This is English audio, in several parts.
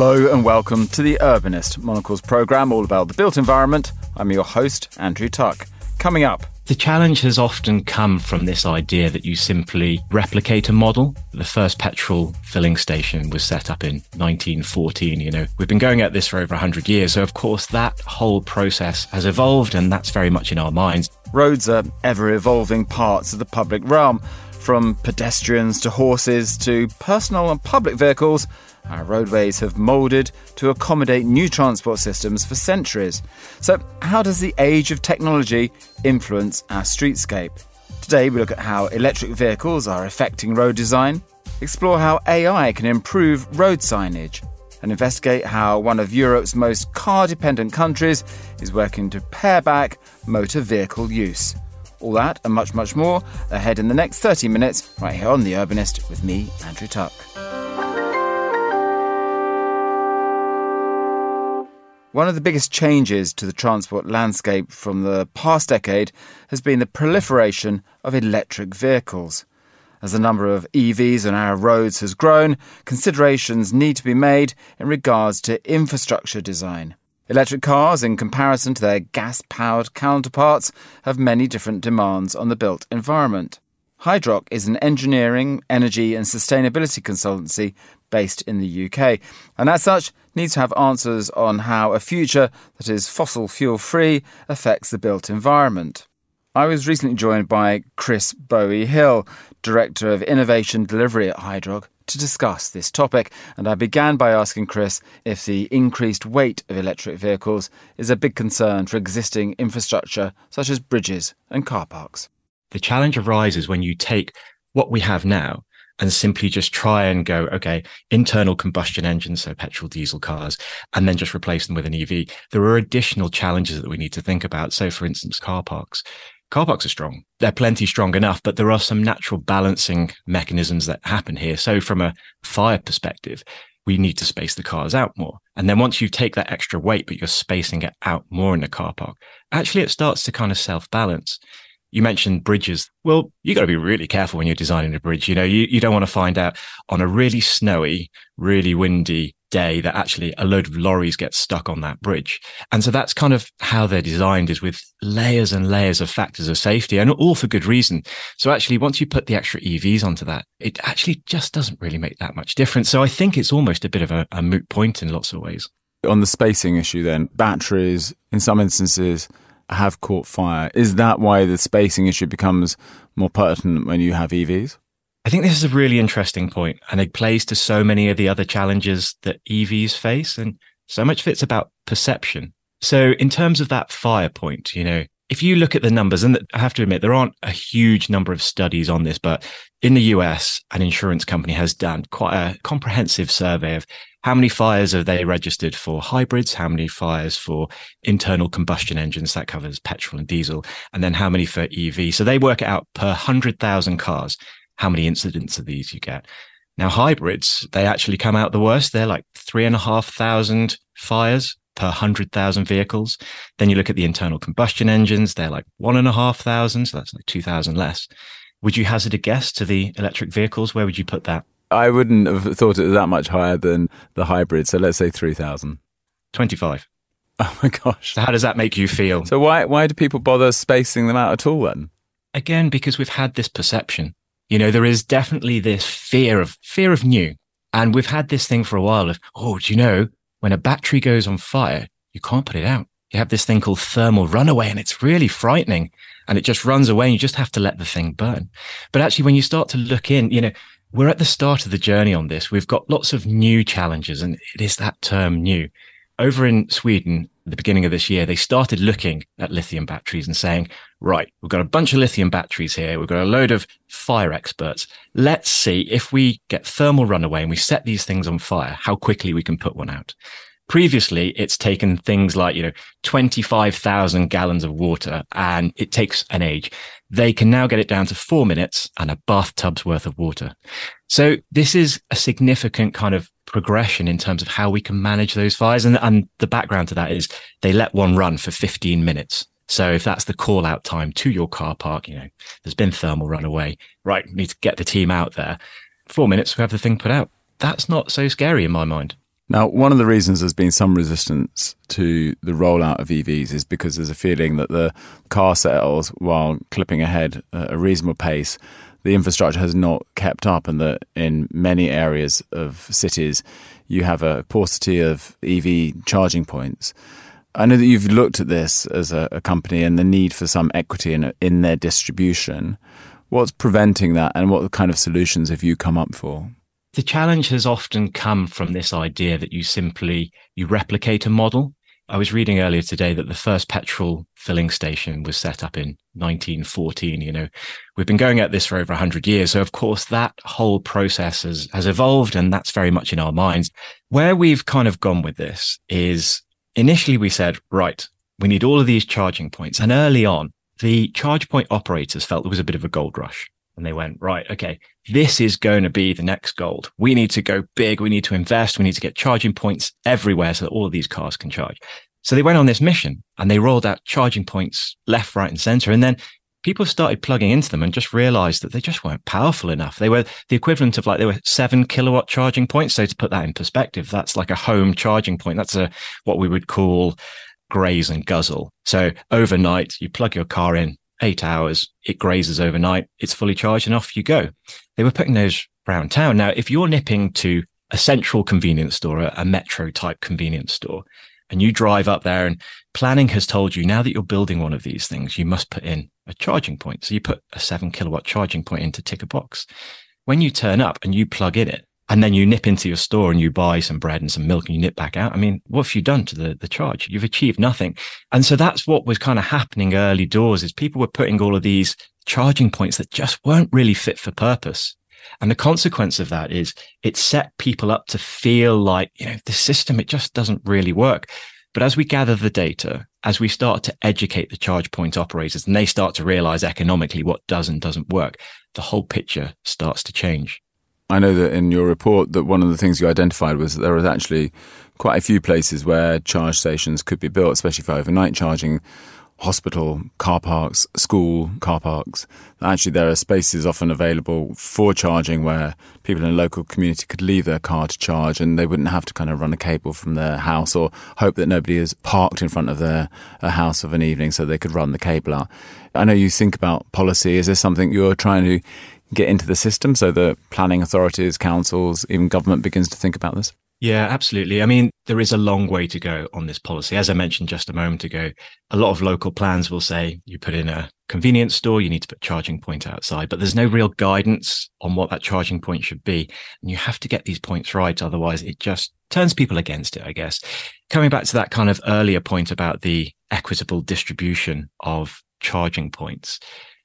Hello and welcome to The Urbanist, Monocle's programme all about the built environment. I'm your host, Andrew Tuck. Coming up, the challenge has often come from this idea that you simply replicate a model. The first petrol filling station was set up in 1914. You know, we've been going at this for over 100 years. So, of course, that whole process has evolved, and that's very much in our minds. Roads are ever evolving parts of the public realm. From pedestrians to horses to personal and public vehicles, our roadways have moulded to accommodate new transport systems for centuries. So, how does the age of technology influence our streetscape? Today, we look at how electric vehicles are affecting road design, explore how AI can improve road signage, and investigate how one of Europe's most car dependent countries is working to pare back motor vehicle use. All that and much, much more ahead in the next 30 minutes, right here on The Urbanist with me, Andrew Tuck. One of the biggest changes to the transport landscape from the past decade has been the proliferation of electric vehicles. As the number of EVs on our roads has grown, considerations need to be made in regards to infrastructure design. Electric cars, in comparison to their gas powered counterparts, have many different demands on the built environment. Hydrock is an engineering, energy, and sustainability consultancy based in the UK, and as such, needs to have answers on how a future that is fossil fuel free affects the built environment. I was recently joined by Chris Bowie Hill, Director of Innovation Delivery at Hydrock, to discuss this topic, and I began by asking Chris if the increased weight of electric vehicles is a big concern for existing infrastructure such as bridges and car parks. The challenge arises when you take what we have now and simply just try and go, okay, internal combustion engines, so petrol, diesel cars, and then just replace them with an EV. There are additional challenges that we need to think about. So, for instance, car parks. Car parks are strong. They're plenty strong enough, but there are some natural balancing mechanisms that happen here. So, from a fire perspective, we need to space the cars out more. And then once you take that extra weight, but you're spacing it out more in the car park, actually it starts to kind of self balance you mentioned bridges. Well, you got to be really careful when you're designing a bridge. You know, you, you don't want to find out on a really snowy, really windy day that actually a load of lorries get stuck on that bridge. And so that's kind of how they're designed is with layers and layers of factors of safety and all for good reason. So actually, once you put the extra EVs onto that, it actually just doesn't really make that much difference. So I think it's almost a bit of a, a moot point in lots of ways. On the spacing issue, then, batteries, in some instances, have caught fire. Is that why the spacing issue becomes more pertinent when you have EVs? I think this is a really interesting point, and it plays to so many of the other challenges that EVs face, and so much of it's about perception. So, in terms of that fire point, you know, if you look at the numbers, and I have to admit, there aren't a huge number of studies on this, but in the US, an insurance company has done quite a comprehensive survey of how many fires have they registered for hybrids? How many fires for internal combustion engines? That covers petrol and diesel. And then how many for EV? So they work out per 100,000 cars, how many incidents of these you get. Now, hybrids, they actually come out the worst. They're like three and a half thousand fires per 100,000 vehicles. Then you look at the internal combustion engines, they're like one and a half thousand. So that's like 2,000 less. Would you hazard a guess to the electric vehicles? Where would you put that? I wouldn't have thought it was that much higher than the hybrid. So let's say 3,000. 25. Oh my gosh. So how does that make you feel? So why, why do people bother spacing them out at all then? Again, because we've had this perception. You know, there is definitely this fear of fear of new. And we've had this thing for a while of, oh, do you know, when a battery goes on fire, you can't put it out. You have this thing called thermal runaway and it's really frightening and it just runs away and you just have to let the thing burn. But actually, when you start to look in, you know, we're at the start of the journey on this. We've got lots of new challenges, and it is that term new. Over in Sweden, at the beginning of this year, they started looking at lithium batteries and saying, right, we've got a bunch of lithium batteries here. We've got a load of fire experts. Let's see if we get thermal runaway and we set these things on fire, how quickly we can put one out. Previously, it's taken things like, you know, 25,000 gallons of water and it takes an age. They can now get it down to four minutes and a bathtub's worth of water. So this is a significant kind of progression in terms of how we can manage those fires. And, and the background to that is they let one run for 15 minutes. So if that's the call out time to your car park, you know, there's been thermal runaway, right? We need to get the team out there. Four minutes, we have the thing put out. That's not so scary in my mind. Now, one of the reasons there's been some resistance to the rollout of EVs is because there's a feeling that the car sales, while clipping ahead at a reasonable pace, the infrastructure has not kept up, and that in many areas of cities, you have a paucity of EV charging points. I know that you've looked at this as a, a company and the need for some equity in, in their distribution. What's preventing that, and what kind of solutions have you come up for? The challenge has often come from this idea that you simply you replicate a model. I was reading earlier today that the first petrol filling station was set up in 1914. You know, we've been going at this for over 100 years. So, of course, that whole process has, has evolved, and that's very much in our minds. Where we've kind of gone with this is initially we said, right, we need all of these charging points. And early on, the charge point operators felt there was a bit of a gold rush and they went, right, okay, this is going to be the next gold. We need to go big. We need to invest. We need to get charging points everywhere so that all of these cars can charge. So they went on this mission and they rolled out charging points left, right, and center. And then people started plugging into them and just realized that they just weren't powerful enough. They were the equivalent of like, they were seven kilowatt charging points. So to put that in perspective, that's like a home charging point. That's a, what we would call graze and guzzle. So overnight, you plug your car in, eight hours, it grazes overnight, it's fully charged, and off you go. They were putting those around town. Now, if you're nipping to a central convenience store, a metro type convenience store, and you drive up there and planning has told you now that you're building one of these things, you must put in a charging point. So you put a seven kilowatt charging point in to tick a box. When you turn up and you plug in it, and then you nip into your store and you buy some bread and some milk and you nip back out. I mean, what have you done to the, the charge? You've achieved nothing. And so that's what was kind of happening early doors is people were putting all of these charging points that just weren't really fit for purpose. And the consequence of that is it set people up to feel like, you know, the system, it just doesn't really work. But as we gather the data, as we start to educate the charge point operators and they start to realize economically what does and doesn't work, the whole picture starts to change. I know that in your report that one of the things you identified was that there was actually quite a few places where charge stations could be built, especially for overnight charging, hospital car parks, school car parks. Actually, there are spaces often available for charging where people in a local community could leave their car to charge and they wouldn't have to kind of run a cable from their house or hope that nobody is parked in front of their house of an evening so they could run the cable out. I know you think about policy. Is this something you're trying to get into the system so that planning authorities, councils, even government begins to think about this? Yeah, absolutely. I mean, there is a long way to go on this policy. As I mentioned just a moment ago, a lot of local plans will say you put in a convenience store, you need to put charging point outside, but there's no real guidance on what that charging point should be. And you have to get these points right. Otherwise, it just turns people against it, I guess. Coming back to that kind of earlier point about the equitable distribution of charging points,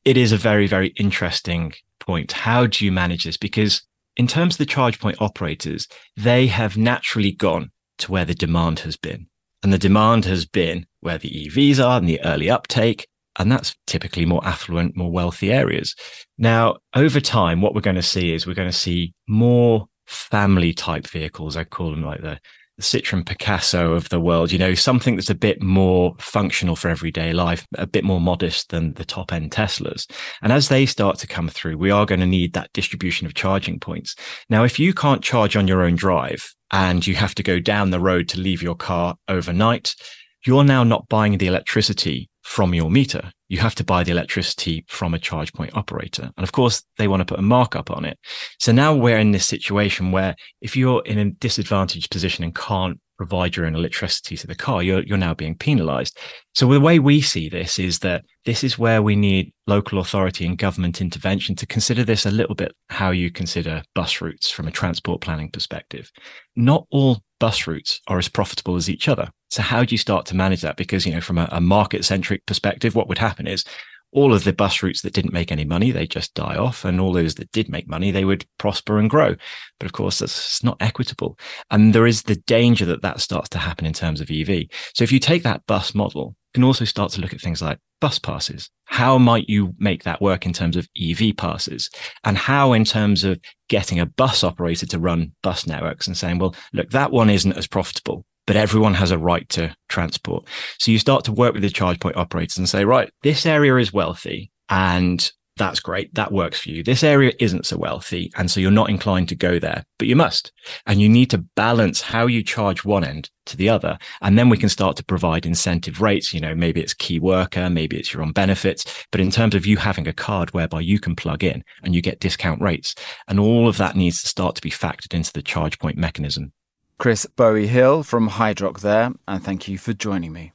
it is a very, very interesting point. How do you manage this? Because in terms of the charge point operators, they have naturally gone to where the demand has been. And the demand has been where the EVs are and the early uptake. And that's typically more affluent, more wealthy areas. Now, over time, what we're going to see is we're going to see more family type vehicles. I call them like the Citroen Picasso of the world, you know, something that's a bit more functional for everyday life, a bit more modest than the top end Teslas. And as they start to come through, we are going to need that distribution of charging points. Now, if you can't charge on your own drive and you have to go down the road to leave your car overnight, you're now not buying the electricity from your meter. You have to buy the electricity from a charge point operator. And of course, they want to put a markup on it. So now we're in this situation where if you're in a disadvantaged position and can't provide your own electricity to the car, you're, you're now being penalized. So the way we see this is that this is where we need local authority and government intervention to consider this a little bit how you consider bus routes from a transport planning perspective. Not all bus routes are as profitable as each other. So how do you start to manage that? Because, you know, from a, a market centric perspective, what would happen is all of the bus routes that didn't make any money, they just die off. And all those that did make money, they would prosper and grow. But of course, that's not equitable. And there is the danger that that starts to happen in terms of EV. So if you take that bus model, can also start to look at things like bus passes. How might you make that work in terms of EV passes? And how, in terms of getting a bus operator to run bus networks and saying, well, look, that one isn't as profitable but everyone has a right to transport. So you start to work with the charge point operators and say, right, this area is wealthy and that's great. That works for you. This area isn't so wealthy. And so you're not inclined to go there, but you must. And you need to balance how you charge one end to the other. And then we can start to provide incentive rates. You know, maybe it's key worker, maybe it's your own benefits. But in terms of you having a card whereby you can plug in and you get discount rates, and all of that needs to start to be factored into the charge point mechanism. Chris Bowie Hill from Hydrock there, and thank you for joining me.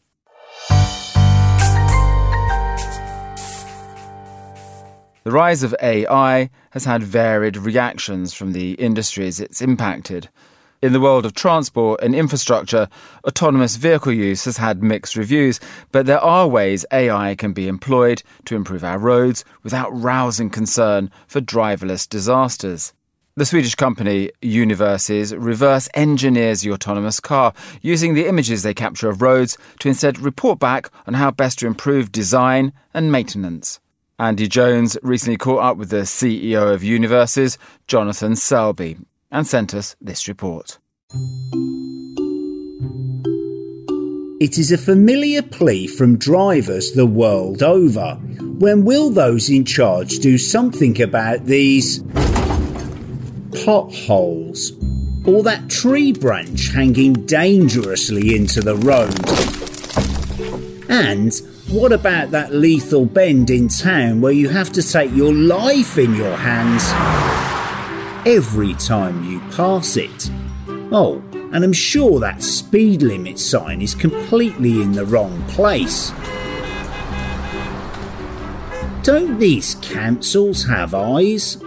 The rise of AI has had varied reactions from the industries it's impacted. In the world of transport and infrastructure, autonomous vehicle use has had mixed reviews, but there are ways AI can be employed to improve our roads without rousing concern for driverless disasters. The Swedish company Univrses reverse engineers the autonomous car using the images they capture of roads to instead report back on how best to improve design and maintenance. Andy Jones recently caught up with the CEO of Univrses, Jonathan Selby, and sent us this report. It is a familiar plea from drivers the world over. When will those in charge do something about these potholes? Or that tree branch hanging dangerously into the road? And what about that lethal bend in town where you have to take your life in your hands every time you pass it? Oh, and I'm sure that speed limit sign is completely in the wrong place. Don't these councils have eyes?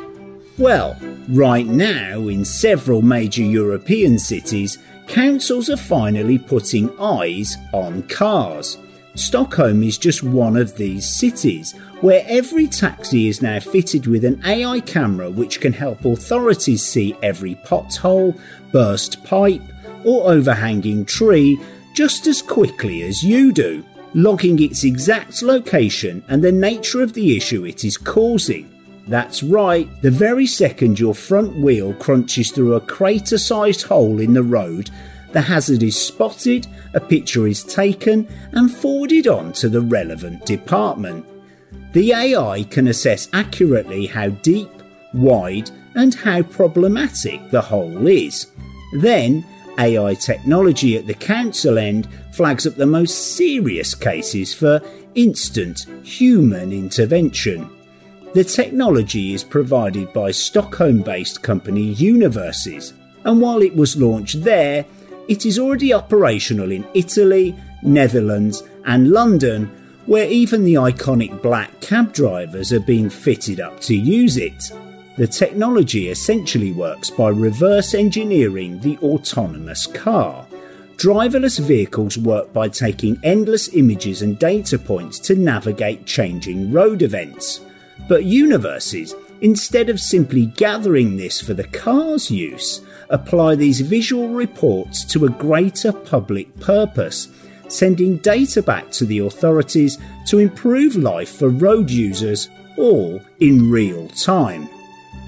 Well, right now, in several major European cities, councils are finally putting eyes on cars. Stockholm is just one of these cities where every taxi is now fitted with an AI camera which can help authorities see every pothole, burst pipe, or overhanging tree just as quickly as you do, logging its exact location and the nature of the issue it is causing. That's right, the very second your front wheel crunches through a crater sized hole in the road, the hazard is spotted, a picture is taken, and forwarded on to the relevant department. The AI can assess accurately how deep, wide, and how problematic the hole is. Then, AI technology at the council end flags up the most serious cases for instant human intervention. The technology is provided by Stockholm based company Univrses, and while it was launched there, it is already operational in Italy, Netherlands, and London, where even the iconic black cab drivers are being fitted up to use it. The technology essentially works by reverse engineering the autonomous car. Driverless vehicles work by taking endless images and data points to navigate changing road events. But Univrses, instead of simply gathering this for the car's use, apply these visual reports to a greater public purpose, sending data back to the authorities to improve life for road users all in real time.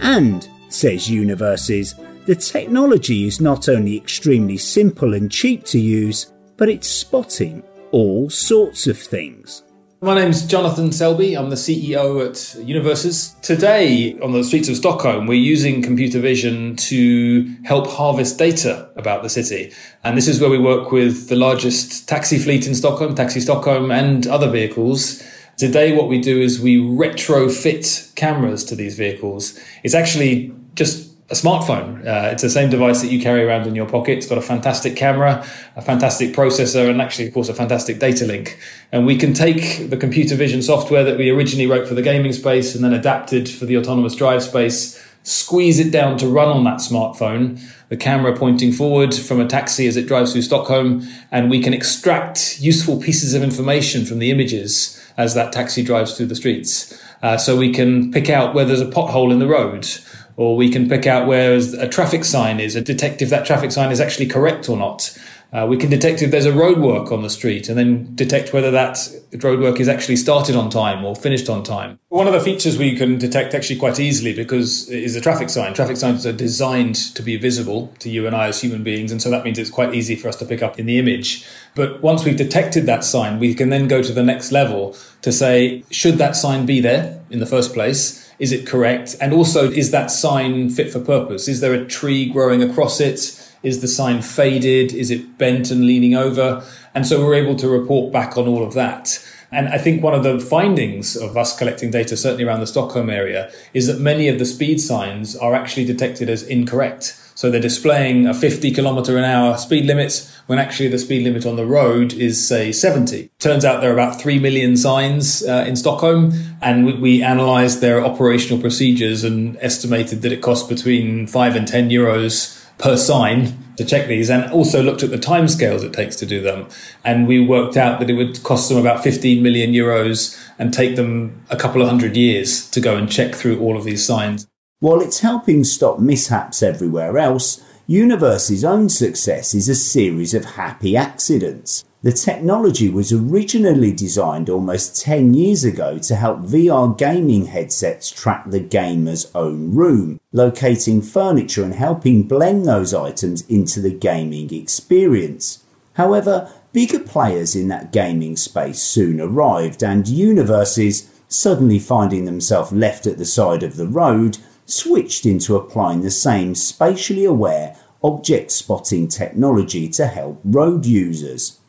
And, says Univrses, the technology is not only extremely simple and cheap to use, but it's spotting all sorts of things. My name's Jonathan Selby. I'm the CEO at Univrses. Today, on the streets of Stockholm, we're using computer vision to help harvest data about the city. And this is where we work with the largest taxi fleet in Stockholm, Taxi Stockholm, and other vehicles. Today, what we do is we retrofit cameras to these vehicles. It's actually just a smartphone. Uh, it's the same device that you carry around in your pocket. It's got a fantastic camera, a fantastic processor, and actually, of course, a fantastic data link. And we can take the computer vision software that we originally wrote for the gaming space and then adapted for the autonomous drive space, squeeze it down to run on that smartphone, the camera pointing forward from a taxi as it drives through Stockholm, and we can extract useful pieces of information from the images as that taxi drives through the streets. Uh, so we can pick out where there's a pothole in the road or we can pick out where a traffic sign is, and detect if that traffic sign is actually correct or not. Uh, we can detect if there's a roadwork on the street and then detect whether that roadwork is actually started on time or finished on time. One of the features we can detect actually quite easily because is a traffic sign. Traffic signs are designed to be visible to you and I as human beings, and so that means it's quite easy for us to pick up in the image. But once we've detected that sign, we can then go to the next level to say, should that sign be there? in the first place? Is it correct? And also, is that sign fit for purpose? Is there a tree growing across it? Is the sign faded? Is it bent and leaning over? And so we're able to report back on all of that. And I think one of the findings of us collecting data, certainly around the Stockholm area, is that many of the speed signs are actually detected as incorrect. So they're displaying a 50 kilometer an hour speed limit when actually the speed limit on the road is say 70. Turns out there are about 3 million signs uh, in Stockholm and we, we analyzed their operational procedures and estimated that it costs between 5 and 10 euros per sign to check these and also looked at the timescales it takes to do them. And we worked out that it would cost them about 15 million euros and take them a couple of hundred years to go and check through all of these signs. While it's helping stop mishaps everywhere else, Univrses' own success is a series of happy accidents. The technology was originally designed almost 10 years ago to help VR gaming headsets track the gamer's own room, locating furniture and helping blend those items into the gaming experience. However, bigger players in that gaming space soon arrived, and Univrses, suddenly finding themselves left at the side of the road, switched into applying the same spatially aware object spotting technology to help road users.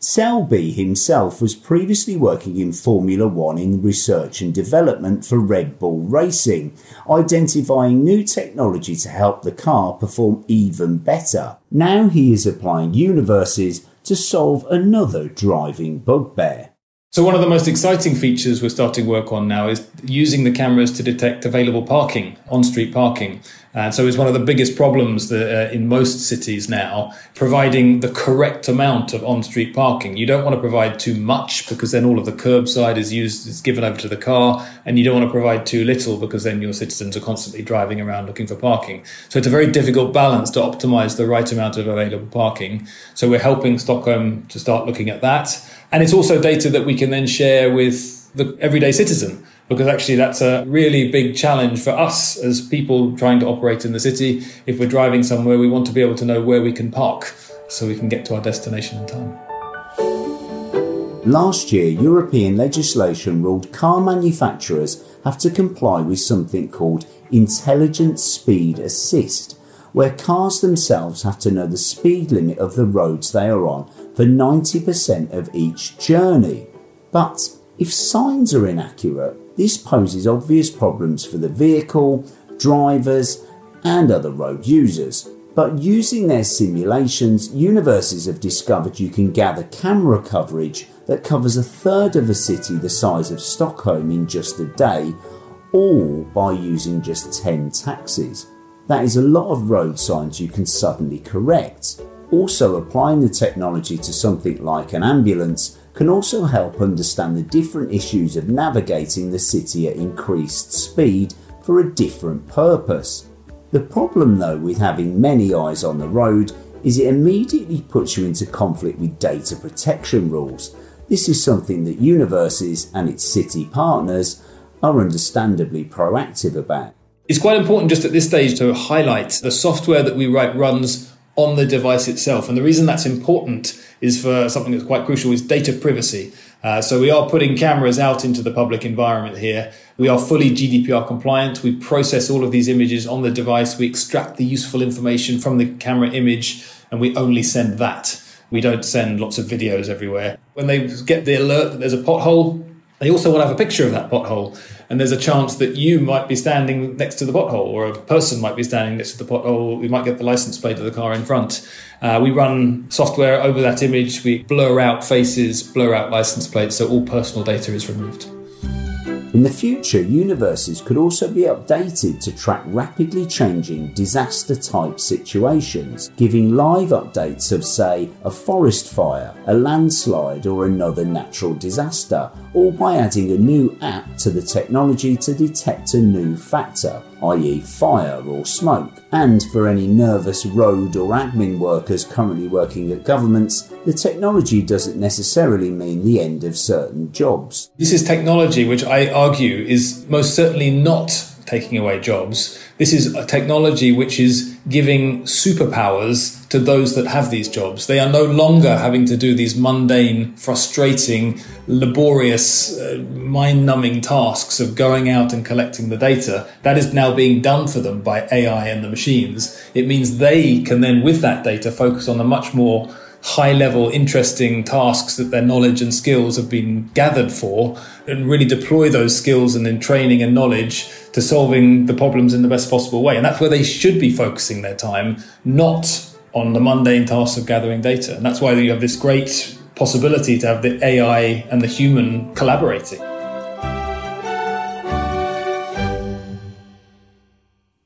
Selby himself was previously working in Formula One in research and development for Red Bull Racing, identifying new technology to help the car perform even better. Now he is applying Univrses to solve another driving bugbear. So one of the most exciting features we're starting work on now is using the cameras to detect available parking, on-street parking. And so it's one of the biggest problems that, uh, in most cities now, providing the correct amount of on-street parking. You don't want to provide too much because then all of the curbside is used, is given over to the car, and you don't want to provide too little because then your citizens are constantly driving around looking for parking. So it's a very difficult balance to optimize the right amount of available parking. So we're helping Stockholm to start looking at that. And it's also data that we can then share with the everyday citizen because actually that's a really big challenge for us as people trying to operate in the city. If we're driving somewhere, we want to be able to know where we can park so we can get to our destination in time. Last year, European legislation ruled car manufacturers have to comply with something called Intelligent Speed Assist, where cars themselves have to know the speed limit of the roads they are on for 90% of each journey. But if signs are inaccurate, this poses obvious problems for the vehicle, drivers, and other road users. But using their simulations, Univrses have discovered you can gather camera coverage that covers a third of a city the size of Stockholm in just a day, all by using just 10 taxis. That is a lot of road signs you can suddenly correct. Also, applying the technology to something like an ambulance can also help understand the different issues of navigating the city at increased speed for a different purpose. The problem, though, with having many eyes on the road is it immediately puts you into conflict with data protection rules. This is something that Univrses and its city partners are understandably proactive about. It's quite important just at this stage to highlight the software that we write runs on the device itself. And the reason that's important is for something that's quite crucial is data privacy. Uh, so we are putting cameras out into the public environment here. We are fully GDPR compliant. We process all of these images on the device. We extract the useful information from the camera image and we only send that. We don't send lots of videos everywhere. When they get the alert that there's a pothole, they also to have a picture of that pothole. And there's a chance that you might be standing next to the pothole, or a person might be standing next to the pothole. We might get the license plate of the car in front. Uh, we run software over that image. We blur out faces, blur out license plates, so all personal data is removed. In the future, Univrses could also be updated to track rapidly changing disaster type situations, giving live updates of, say, a forest fire, a landslide, or another natural disaster, all by adding a new app to the technology to detect a new factor, i.e., fire or smoke. And for any nervous road or admin workers currently working at governments, the technology doesn't necessarily mean the end of certain jobs. This is technology which I argue is most certainly not taking away jobs. This is a technology which is giving superpowers to those that have these jobs. They are no longer having to do these mundane, frustrating, laborious, uh, mind numbing tasks of going out and collecting the data. That is now being done for them by AI and the machines. It means they can then, with that data, focus on a much more high level, interesting tasks that their knowledge and skills have been gathered for and really deploy those skills and then training and knowledge to solving the problems in the best possible way. And that's where they should be focusing their time, not on the mundane tasks of gathering data. And that's why you have this great possibility to have the AI and the human collaborating.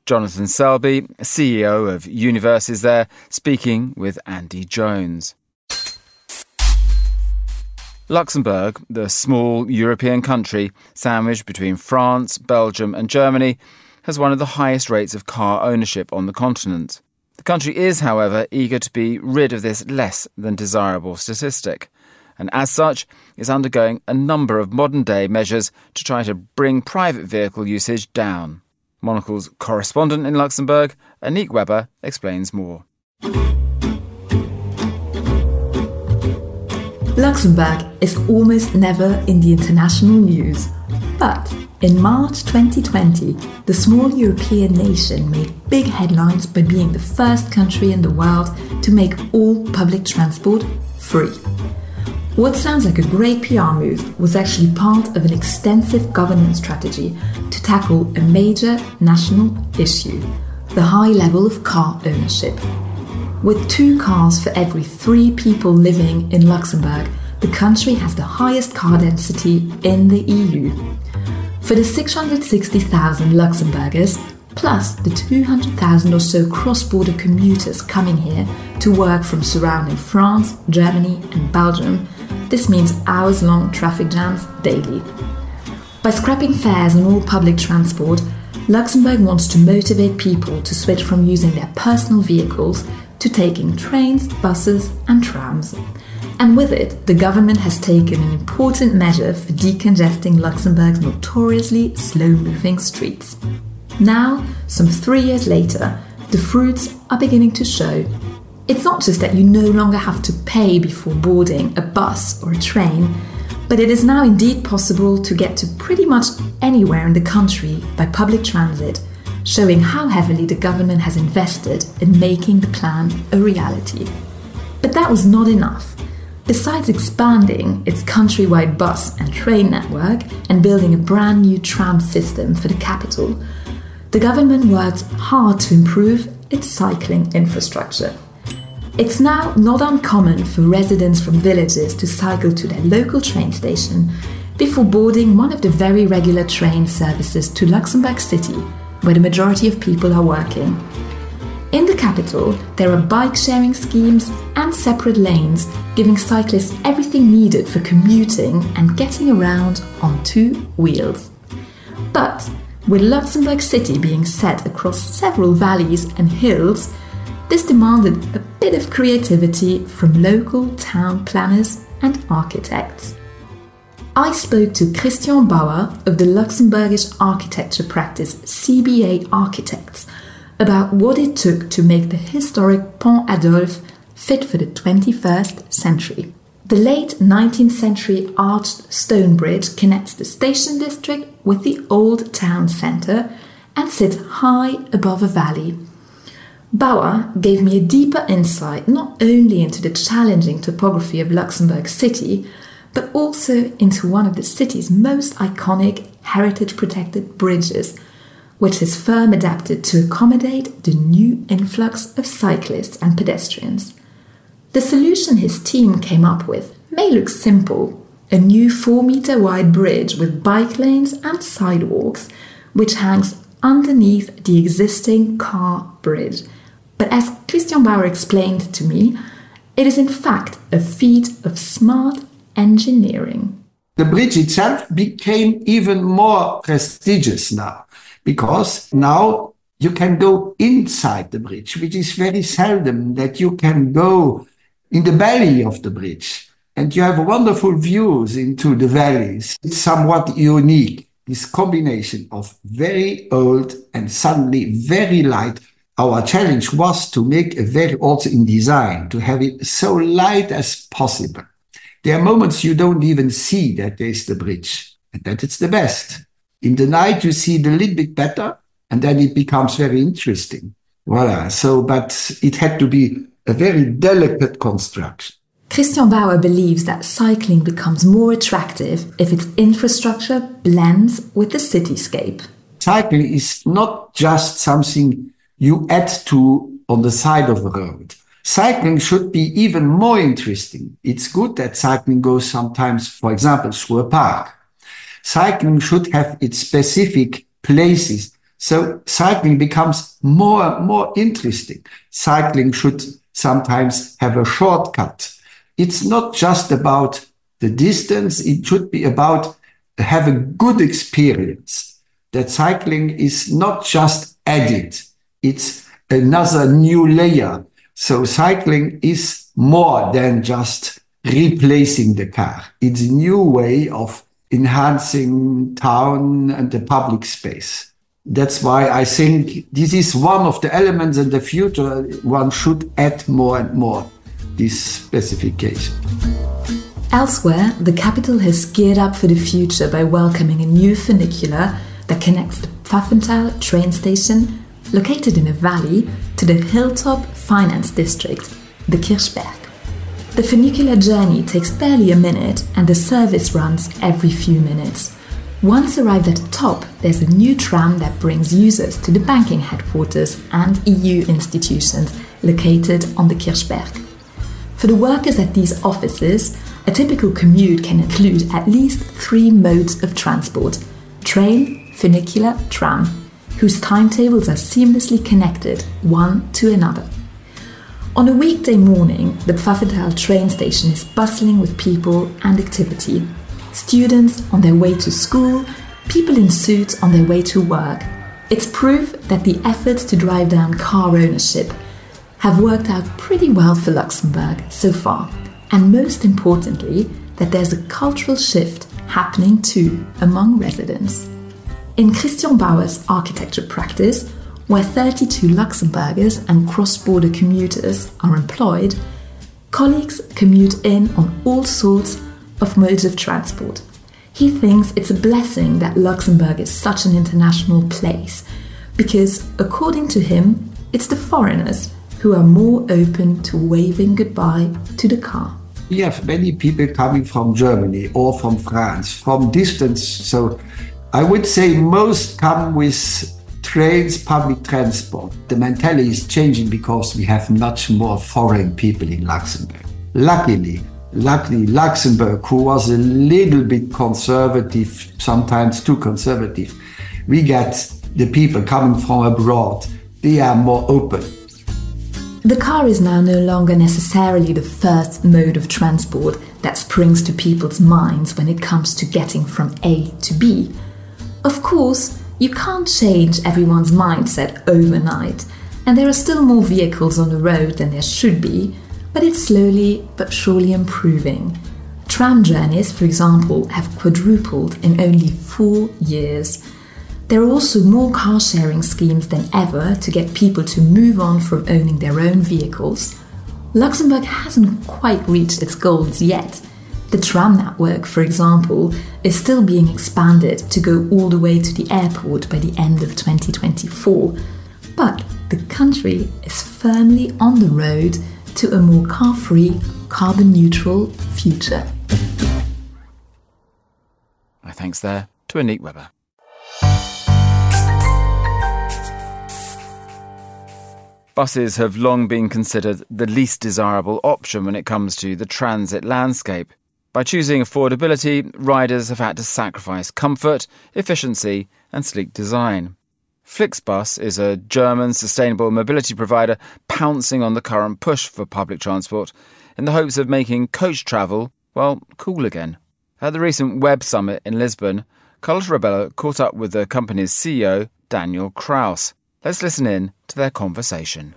Jonathan Selby, CEO of Univrses there, speaking with Andy Jones. Luxembourg, the small European country sandwiched between France, Belgium, and Germany, has one of the highest rates of car ownership on the continent. The country is, however, eager to be rid of this less than desirable statistic, and as such is undergoing a number of modern day measures to try to bring private vehicle usage down. Monocle's correspondent in Luxembourg, Annick Weber, explains more. Luxembourg is almost never in the international news. But in March 2020, the small European nation made big headlines by being the first country in the world to make all public transport free. What sounds like a great PR move was actually part of an extensive government strategy to tackle a major national issue the high level of car ownership. With two cars for every three people living in Luxembourg, the country has the highest car density in the EU. For the 660,000 Luxembourgers, plus the 200,000 or so cross border commuters coming here to work from surrounding France, Germany, and Belgium, this means hours long traffic jams daily. By scrapping fares on all public transport, Luxembourg wants to motivate people to switch from using their personal vehicles to taking trains, buses, and trams. And with it, the government has taken an important measure for decongesting Luxembourg's notoriously slow moving streets. Now, some three years later, the fruits are beginning to show it's not just that you no longer have to pay before boarding a bus or a train, but it is now indeed possible to get to pretty much anywhere in the country by public transit, showing how heavily the government has invested in making the plan a reality. But that was not enough. Besides expanding its countrywide bus and train network and building a brand new tram system for the capital, the government worked hard to improve its cycling infrastructure. It's now not uncommon for residents from villages to cycle to their local train station before boarding one of the very regular train services to Luxembourg City, where the majority of people are working. In the capital, there are bike sharing schemes and separate lanes giving cyclists everything needed for commuting and getting around on two wheels. But with Luxembourg City being set across several valleys and hills, this demanded a bit of creativity from local town planners and architects. I spoke to Christian Bauer of the Luxembourgish architecture practice CBA Architects about what it took to make the historic Pont Adolphe fit for the 21st century. The late 19th century arched stone bridge connects the station district with the old town centre and sits high above a valley Bauer gave me a deeper insight not only into the challenging topography of Luxembourg City, but also into one of the city's most iconic heritage protected bridges, which his firm adapted to accommodate the new influx of cyclists and pedestrians. The solution his team came up with may look simple a new 4 meter wide bridge with bike lanes and sidewalks, which hangs underneath the existing car bridge but as Christian Bauer explained to me, it is in fact a feat of smart engineering. The bridge itself became even more prestigious now because now you can go inside the bridge, which is very seldom that you can go in the belly of the bridge and you have wonderful views into the valleys. It's somewhat unique. this combination of very old and suddenly very light, our challenge was to make a very also in design, to have it so light as possible. There are moments you don't even see that there's the bridge, and that it's the best. In the night, you see it a little bit better, and then it becomes very interesting. Voila. So, but it had to be a very delicate construction. Christian Bauer believes that cycling becomes more attractive if its infrastructure blends with the cityscape. Cycling is not just something you add to on the side of the road. Cycling should be even more interesting. It's good that cycling goes sometimes, for example, through a park. Cycling should have its specific places. So cycling becomes more, and more interesting. Cycling should sometimes have a shortcut it's not just about the distance. It should be about have a good experience that cycling is not just added. It's another new layer. So cycling is more than just replacing the car. It's a new way of enhancing town and the public space. That's why I think this is one of the elements in the future one should add more and more this specification. Elsewhere, the capital has geared up for the future by welcoming a new funicular that connects the Pfaffenthal train station, located in a valley, to the hilltop finance district, the Kirchberg. The funicular journey takes barely a minute and the service runs every few minutes. Once arrived at the top, there's a new tram that brings users to the banking headquarters and EU institutions located on the Kirchberg. For the workers at these offices, a typical commute can include at least three modes of transport train, funicular, tram, whose timetables are seamlessly connected one to another. On a weekday morning, the Pfaffenthal train station is bustling with people and activity. Students on their way to school, people in suits on their way to work. It's proof that the efforts to drive down car ownership have worked out pretty well for Luxembourg so far, and most importantly, that there's a cultural shift happening too among residents. In Christian Bauer's architecture practice, where 32 Luxembourgers and cross border commuters are employed, colleagues commute in on all sorts of modes of transport. He thinks it's a blessing that Luxembourg is such an international place because, according to him, it's the foreigners who are more open to waving goodbye to the car. We have many people coming from Germany or from France, from distance. So I would say most come with trains, public transport. The mentality is changing because we have much more foreign people in Luxembourg. Luckily, luckily, Luxembourg, who was a little bit conservative, sometimes too conservative, we get the people coming from abroad. They are more open the car is now no longer necessarily the first mode of transport that springs to people's minds when it comes to getting from A to B. Of course, you can't change everyone's mindset overnight, and there are still more vehicles on the road than there should be, but it's slowly but surely improving. Tram journeys, for example, have quadrupled in only four years. There are also more car sharing schemes than ever to get people to move on from owning their own vehicles. Luxembourg hasn't quite reached its goals yet. The tram network, for example, is still being expanded to go all the way to the airport by the end of 2024. But the country is firmly on the road to a more car free, carbon neutral future. My thanks there to Annick Weber. Buses have long been considered the least desirable option when it comes to the transit landscape. By choosing affordability, riders have had to sacrifice comfort, efficiency, and sleek design. Flixbus is a German sustainable mobility provider pouncing on the current push for public transport in the hopes of making coach travel, well, cool again. At the recent Web Summit in Lisbon, Carlos Rebelo caught up with the company's CEO, Daniel Krauss. Let's listen in to their conversation.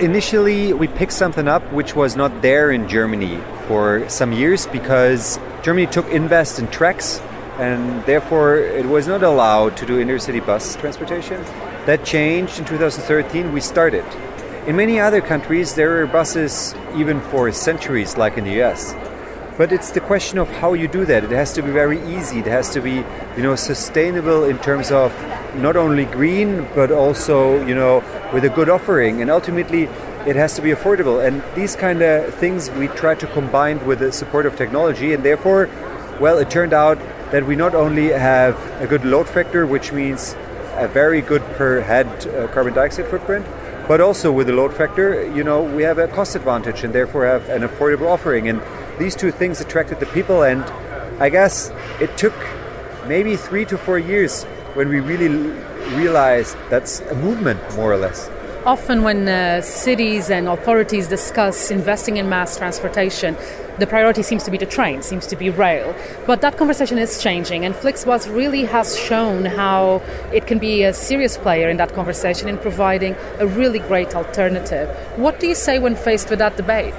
Initially, we picked something up which was not there in Germany for some years because Germany took invest in tracks and therefore it was not allowed to do intercity bus transportation. That changed in 2013. We started. In many other countries, there are buses even for centuries, like in the US. But it's the question of how you do that. It has to be very easy. It has to be, you know, sustainable in terms of not only green, but also, you know, with a good offering. And ultimately, it has to be affordable. And these kind of things we try to combine with the support of technology. And therefore, well, it turned out that we not only have a good load factor, which means a very good per head uh, carbon dioxide footprint, but also with the load factor, you know, we have a cost advantage and therefore have an affordable offering. And these two things attracted the people, and I guess it took maybe three to four years when we really realized that's a movement, more or less. Often, when uh, cities and authorities discuss investing in mass transportation, the priority seems to be the train, seems to be rail. But that conversation is changing, and Flixbus really has shown how it can be a serious player in that conversation in providing a really great alternative. What do you say when faced with that debate?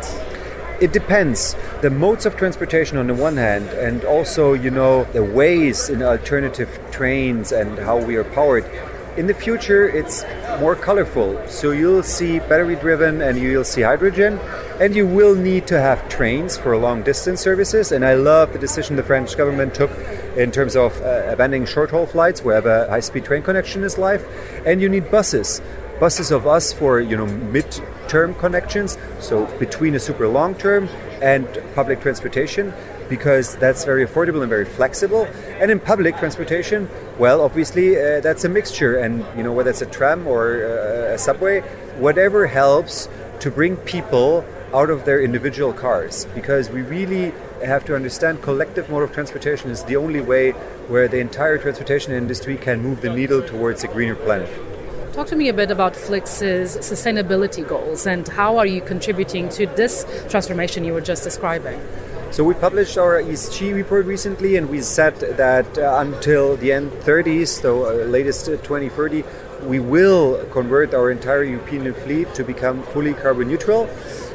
It depends. The modes of transportation on the one hand, and also, you know, the ways in alternative trains and how we are powered. In the future, it's more colorful. So you'll see battery driven and you'll see hydrogen. And you will need to have trains for long distance services. And I love the decision the French government took in terms of uh, abandoning short haul flights wherever high speed train connection is live. And you need buses buses of us for you know mid-term connections, so between a super long term and public transportation, because that's very affordable and very flexible. And in public transportation, well, obviously uh, that's a mixture, and you know whether it's a tram or uh, a subway, whatever helps to bring people out of their individual cars, because we really have to understand collective mode of transportation is the only way where the entire transportation industry can move the needle towards a greener planet. Talk to me a bit about Flix's sustainability goals and how are you contributing to this transformation you were just describing? So we published our ESG report recently, and we said that uh, until the end 30s, so uh, latest 2030, we will convert our entire European fleet to become fully carbon neutral.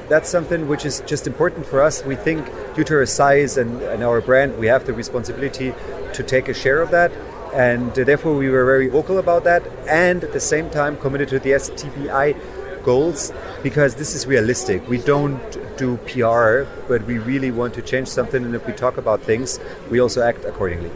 That's something which is just important for us. We think, due to our size and, and our brand, we have the responsibility to take a share of that and therefore we were very vocal about that and at the same time committed to the SBTi goals because this is realistic. We don't do pr but we really want to change something and if we talk about things we also act accordingly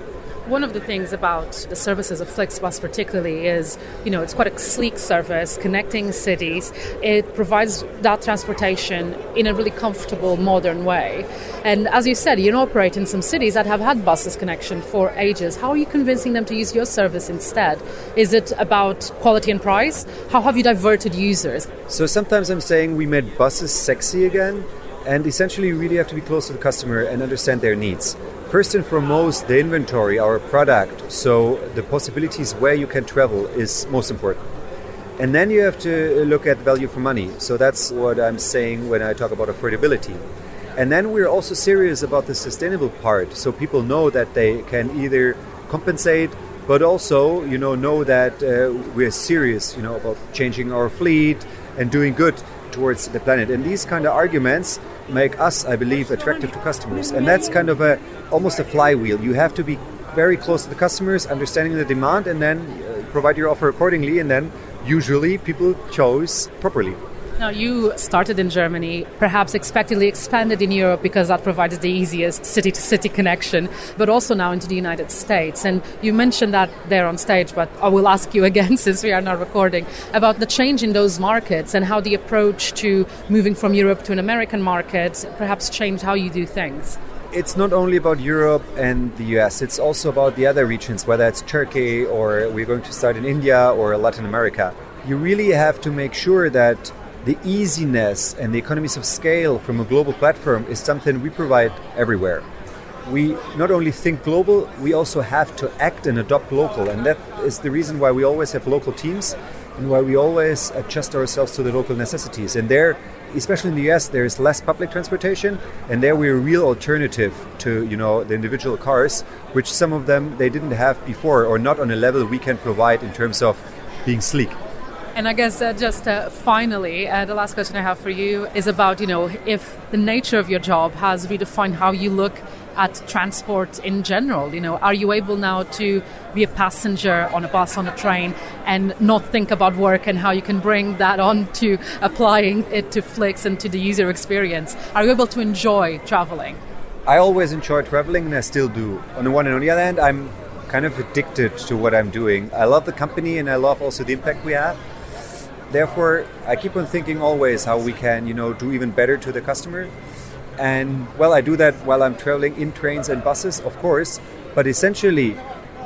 one of the things about the services of Flixbus particularly is, you know, it's quite a sleek service connecting cities. It provides that transportation in a really comfortable, modern way. And as you said, you operate in some cities that have had buses connection for ages. How are you convincing them to use your service instead? Is it about quality and price? How have you diverted users? So sometimes I'm saying we made buses sexy again. And essentially, you really have to be close to the customer and understand their needs. First and foremost, the inventory, our product, so the possibilities where you can travel is most important. And then you have to look at value for money. So that's what I'm saying when I talk about affordability. And then we're also serious about the sustainable part. So people know that they can either compensate, but also, you know, know that uh, we're serious, you know, about changing our fleet and doing good towards the planet. And these kind of arguments make us, I believe, attractive to customers. And that's kind of a almost a flywheel. You have to be very close to the customers, understanding the demand, and then uh, provide your offer accordingly. And then usually people chose properly. Now, you started in Germany, perhaps expectedly expanded in Europe because that provides the easiest city to city connection, but also now into the United States. And you mentioned that there on stage, but I will ask you again since we are now recording about the change in those markets and how the approach to moving from Europe to an American market perhaps changed how you do things it's not only about Europe and the US, it's also about the other regions, whether it's Turkey or we're going to start in India or Latin America. You really have to make sure that the easiness and the economies of scale from a global platform is something we provide everywhere. We not only think global, we also have to act and adopt local. And that is the reason why we always have local teams and why we always adjust ourselves to the local necessities. And there, especially in the US, there is less public transportation, and there we're a real alternative to you know the individual cars, which some of them they didn't have before, or not on a level we can provide in terms of being sleek. And I guess uh, just uh, finally, uh, the last question I have for you is about, you know, if the nature of your job has redefined how you look at transport in general. You know, are you able now to be a passenger on a bus, on a train, and not think about work and how you can bring that on to applying it to Flix and to the user experience? Are you able to enjoy traveling? I always enjoy traveling and I still do. On the one hand, on the other hand, I'm kind of addicted to what I'm doing. I love the company and I love also the impact we have. Therefore, I keep on thinking always how we can, you know, do even better to the customer. And well, I do that while I'm traveling in trains and buses, of course. But essentially,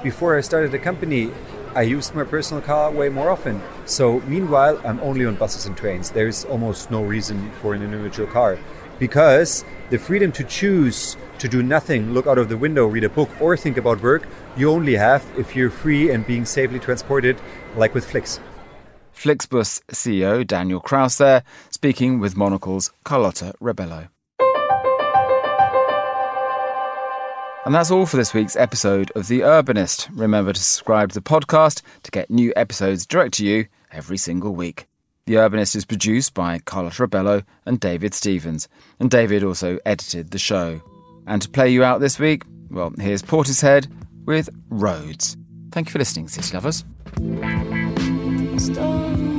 before I started the company, I used my personal car way more often. So meanwhile, I'm only on buses and trains. There's almost no reason for an individual car because the freedom to choose to do nothing, look out of the window, read a book, or think about work, you only have if you're free and being safely transported, like with Flix. Flixbus CEO Daniel Krauss there, speaking with Monocle's Carlotta Rebello. And that's all for this week's episode of The Urbanist. Remember to subscribe to the podcast to get new episodes direct to you every single week. The Urbanist is produced by Carlotta Rebello and David Stevens, and David also edited the show. And to play you out this week, well, here's Portishead with Roads. Thank you for listening, City Lovers. Stone.